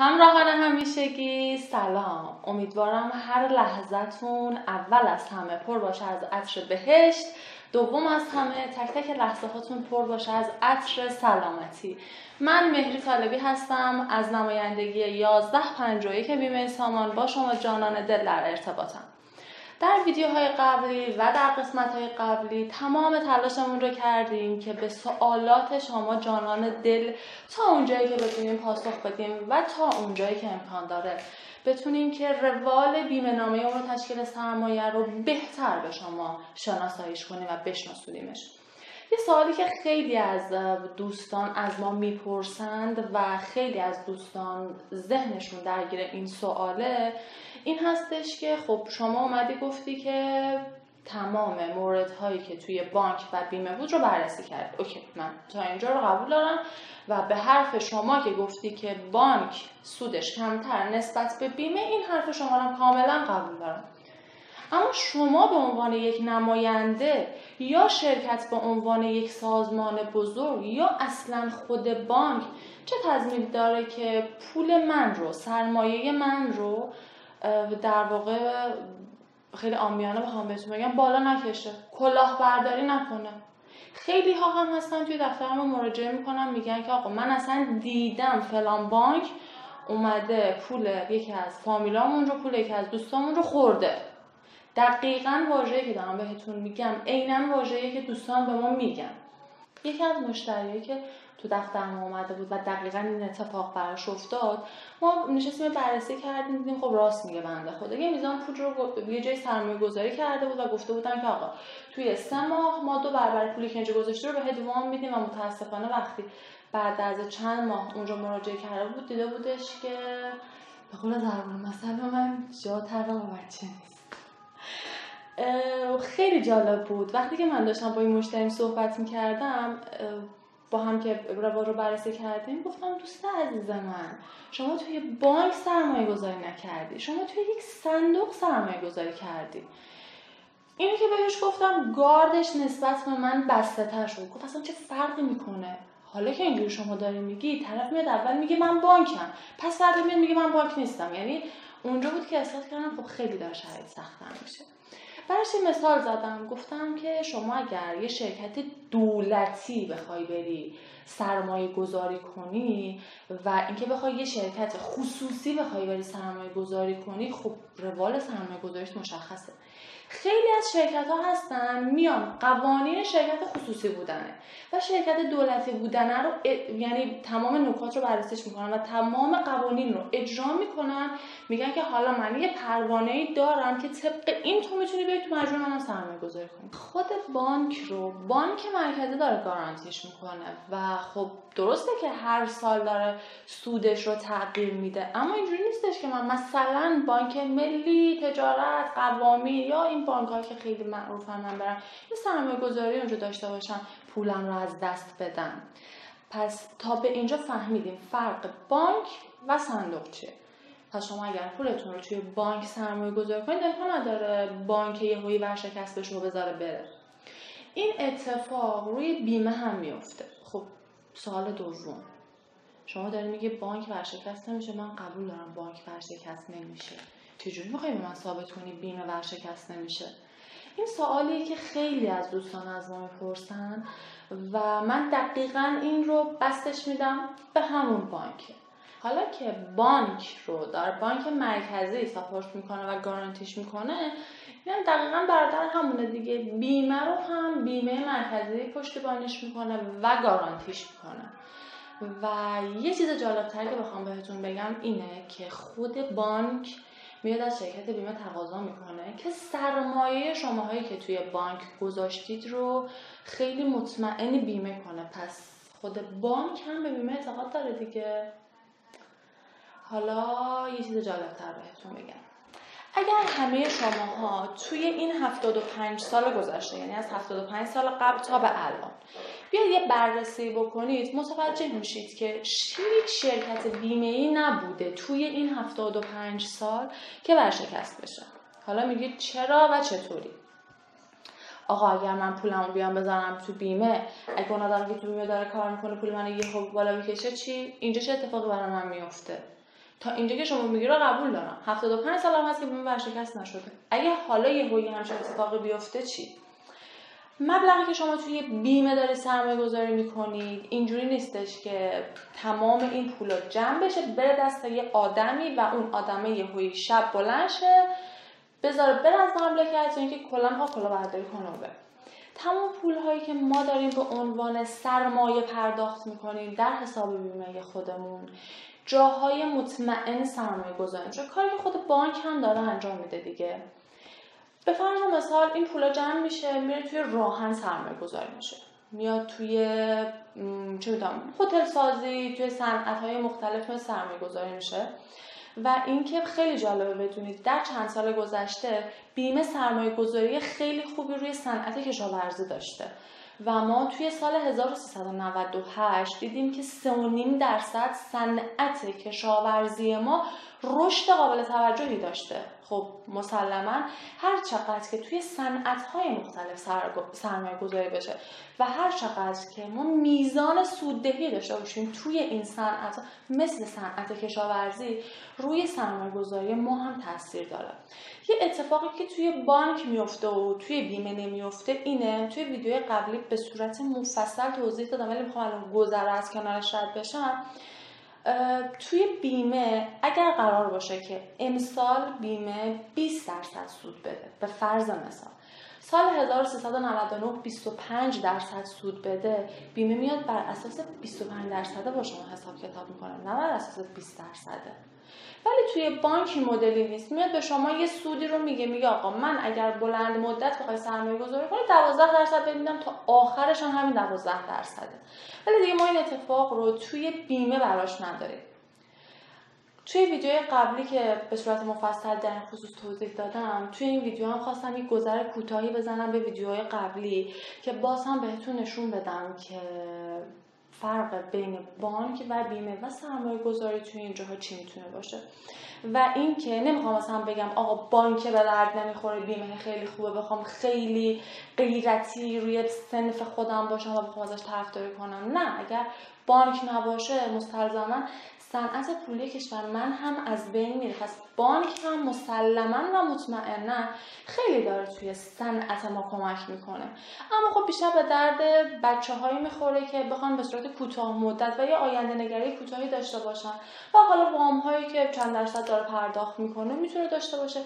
همراهان همیشگی سلام. امیدوارم هر لحظتون اول از همه پر باشه از عطر بهشت دوم از همه تک تک لحظه هاتون پر باشه از عطر سلامتی. من مهری طالبی هستم از نمایندگی 1151 بیمه سامان با شما جانان دل در ارتباطم. در ویدیوهای قبلی و در قسمت های قبلی تمام تلاشمون رو کردیم که به سوالات شما جانان دل تا اونجایی که بتونیم پاسخ بدیم و تا اونجایی که امکان داره. بتونیم که روال بیمه نامه اون رو تشکیل سرمایه رو بهتر به شما شناساییش کنیم و بشناسونیمش. یه سوالی که خیلی از دوستان از ما می‌پرسند و خیلی از دوستان ذهنشون درگیر این سواله این هستش که خب شما اومدی گفتی که تمام موردهایی که توی بانک و بیمه بود رو بررسی کرد اوکی من تا اینجا رو قبول دارم و به حرف شما که گفتی که بانک سودش کمتر نسبت به بیمه این حرف شما رو کاملا قبول دارم. اما شما به عنوان یک نماینده یا شرکت به عنوان یک سازمان بزرگ یا اصلا خود بانک چه تضمین داره که پول من رو سرمایه من رو در واقع خیلی آمیانه بخوام بهتون بگم بالا نکشه. کلاهبرداری نکنه. خیلی ها هم هستن توی دفتر ما مراجعه می‌کنن میگن که آقا من اصلا دیدم فلان بانک اومده پول یکی از فامیلامون رو پول یکی از دوستامون رو خورده. دقیقا واژه‌ای که دارم بهتون میگم عینا واژه‌ای که دوستان به ما میگن. یکی از مشتریایی که تو دفتر ما اومده بود و دقیقا این اتفاق براش افتاد ما نشستیم بررسی کردیم دیدیم خب راست میگه بنده خدا. یه میزان پول رو یه جای سرمایه گذاری کرده بود و گفته بودن که آقا توی سه ماه ما دو برابر پولی که اینجا گذاشته رو به وام میدیم و متاسفانه وقتی بعد از چند ماه اونجا مراجعه کرده بود دیده بودش که به قول مثلا من جا تر بچه نیست. خیلی جالب بود. وقتی که من داشتم با این مشتریم صحبت می‌کردم با هم که رواج رو بررسی کردیم گفتم دوست عزیز من شما توی بانک سرمایه گذاری نکردی. شما توی یک صندوق سرمایه گذاری کردی. اینو که بهش گفتم گاردش نسبت به من بسته تر شد. گفت اصلا چه فرقی می‌کنه؟ حالا که اینجوری شما داری میگی طرف میاد اول میگه من بانکم. پس بعد میاد میگه من بانک نیستم. یعنی اونجا بود که احساس کردم خب خیلی داره شرایط سختم میشه. براش مثال زدم. گفتم که شما اگر یه شرکت دولتی بخوای بری سرمایه گذاری کنی و اینکه بخوای یه شرکت خصوصی بخوای بری سرمایه گذاری کنی خب روال سرمایه گذاریش مشخصه. خیلی از شرکت ها هستن میان قوانین شرکت خصوصی بودنه و شرکت دولتی بودنه رو یعنی تمام نکات رو بررسیش می‌کنن و تمام قوانین رو اجرا می‌کنن. میگن که حالا من یه پروانه ای دارم که طبق این تو می‌تونی بیای تو مجموعه منم سرمایه گذاری کنی. خود بانک رو بانک مرکزی داره گارانتیش می‌کنه و خب درسته که هر سال داره سودش رو تغییر میده اما اینجوری نیستش که من مثلا بانک ملی تجارت قوامی یا این بانک که خیلی معروفن من برم یه سرمایه گذاری اونجا داشته باشم پولم رو از دست بدم. پس تا به اینجا فهمیدیم فرق بانک و صندوق چیه. پس شما اگر پولتون رو توی بانک سرمایه گذاری کنید امکان نداره بانک یه هایی ورشکست به شما بذاره بره. این اتفاق روی بیمه هم میفته خب سوال دوم. شما داری میگه بانک ورشکست نمیشه؟ من قبول دارم بانک ورشکست نمیشه. چجوری می‌خوای به من ثابت کنی بیمه ورشکست نمیشه؟ این سوالیه که خیلی از دوستان از ما می‌پرسن و من دقیقا این رو بستش میدم به همون بانک حالا که بانک رو در بانک مرکزی ساپورت می‌کنه و گارانتیش می‌کنه یعنی دقیقا برادر همونه دیگه. بیمه رو هم بیمه مرکزی پشتیبانیش می‌کنه و گارانتیش می‌کنه. و یه چیز جالبتر که بخوام بهتون بگم اینه که خود بانک میاد از شرکت بیمه تقاضا می‌کنه که سرمایه شماهایی که توی بانک گذاشتید رو خیلی مطمئن بیمه کنه. پس خود بانک هم به بیمه اعتقاد داره دیگه. حالا یه چیز جالبتر بهتون بگم. اگر همه شماها توی این 75 سال گذشته یعنی از 75 سال قبل تا به الان بیاید یه بررسی بکنید متوجه میشید که هیچ شرکت بیمه ای نبوده توی این 75 سال که ورشکست بشه. حالا میگید چرا و چطوری؟ آقا اگر من پولمو بیام بزنم تو بیمه اگه اون آدم که تو بیمه داره کار می‌کنه پول من یه بالا می‌کشه چی؟ اینجا چه اتفاقی برای من میفته تا اینجا که شما میگی رو قبول دارم. 75 سال هم هست که بیمه ورشکست نشده. اگه حالا یه هوی همچین اتفاقی بیفته چی؟ مبلغی که شما توی بیمه دارید سرمایه گذاری می‌کنید اینجوری نیستش که تمام این پولا جمع بشه بره دست یه آدمی و اون آدمه یه هوی شب بلند شه بذاره بره از مملکت اینکه کلا ها کلا برداری کنه بره. تمام پول هایی که ما داریم به عنوان سرمایه پرداخت می‌کنیم در حساب بیمه خودمون. جاهای مطمئن سرمایه گذاری. میشه کاری که خود بانک هم داره انجام میده دیگه. به فرض مثال این پولا جمع میشه میره توی راهن سرمایه گذاری میشه. میاد توی چه می‌دونم هتل سازی توی صنعت های مختلف سرمایه گذاری میشه. و اینکه خیلی جالبه بدونید در چند سال گذشته بیمه سرمایه گذاری خیلی خوبی روی صنعت کشاورزی داشته. و ما توی سال 1398 دیدیم که 3.5 درصد صنعت کشاورزی ما رشد قابل توجهی داشته. خب مسلما هر چقدر که توی صنعت های مختلف سرمایه گذاری بشه و هر چقدر که ما میزان سوددهی داشته باشیم توی این صنعت مثل صنعت کشاورزی روی سرمایه گذاری ما هم تاثیر داره. یه اتفاقی که توی بانک میفته و توی بیمه نمیفته اینه توی ویدیو قبلی به صورت مفصل توضیح دادم ولی می‌خوام الان گذره از کنارش رد بشم. توی بیمه اگر قرار باشه که امسال بیمه 20 درصد سود بده به فرض مثال. سال 1399 25 درصد سود بده. بیمه میاد بر اساس 25 درصد با شما حساب کتاب می‌کنه نه بر اساس 20 درصده ولی توی بانک مدلی نیست. میاد به شما یه سودی رو میگه میگه آقا من اگر بلند مدت بخوای سرمایه گذاری کنی 12 درصد ببینم تا آخرش هم همین 12 درصده. ولی دیگه ما این اتفاق رو توی بیمه براش نداریم. توی ویدیوی قبلی که به صورت مفصل در این خصوص توضیح دادم توی این ویدیو هم خواستم یک گذر کوتاهی بزنم به ویدیوهای قبلی که باز هم بهتون نشون بدم که فرق بین بانک و بیمه و سرمایه گذاری توی این جاها چی می‌تونه باشه. و اینکه نمی‌خوام مثلا بگم آقا بانک به درد نمی‌خوره بیمه خیلی خوبه بخوام خیلی غیرتی روی سنف خودم باشم و بخوام ازش طرفداری کنم. نه اگر بانک نباشه مستلزما صنعت پولی کشور من هم از بین میره. پس بانک هم مسلما و مطمئنا خیلی داره توی صنعت ما کمک می‌کنه. اما خب بیشتر به درد بچه هایی می‌خوره که بخوان به صورت کوتاه مدت و یه آینده نگری کوتاهی داشته باشن. و حالا وام هایی که چند درصد داره پرداخت می‌کنه می‌تونه داشته باشه.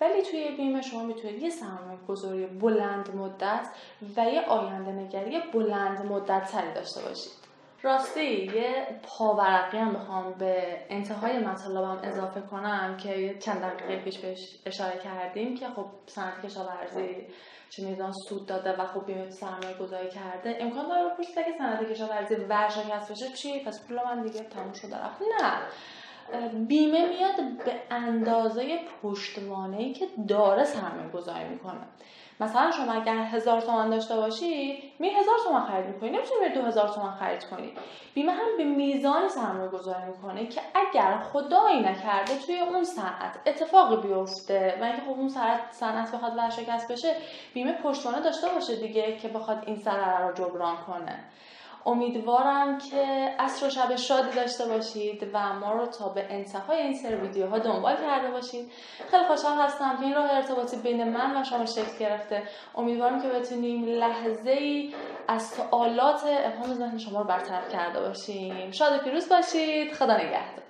ولی توی بیمه شما می‌تونید یه سرمایه گذاری بلند مدت و یه آینده نگری بلند مدت تری داشته باشید. راستی یه پاورقی هم بخوام به انتهای مطالبم اضافه کنم که چند دقیقه پیش بهش اشاره کردیم که خب صنعت کشاورزی چه میدان سود داده و خب بیمه سرمایه گذاری کرده. امکان داره بپرسید اگه صنعت کشاورزی ورشکست بشه چی؟ پس پول من دیگه تموم شده. رفت. نه. بیمه میاد به اندازه پشتوانه که داره سرمایه گذاری می‌کنه. مثلا شما اگر هزار تومن داشته باشی می هزار تومن خرید می‌کنی. نمی‌تونی دو هزار تومن خرید کنی. بیمه هم به میزان سرمایه گذاری می‌کنه که اگر خدایی نکرده توی اون صنعت اتفاقی بیفته و اینکه خب اون صنعت بخواد ورشکست بشه بیمه پشتوانه داشته باشه دیگه که بخواد این ضرر رو جبران کنه. امیدوارم که عصر و شب شادی داشته باشید و ما رو تا به انتهای این سر ویدیوها دنبال کرده باشید. خیلی خوشحال هستم که این راه ارتباطی بین من و شما شکل گرفته. امیدوارم که بتونیم لحظه ای از سوالات ابهام ذهن شما رو برطرف کرده باشیم. شاد و پیروز باشید. خدا نگهدار.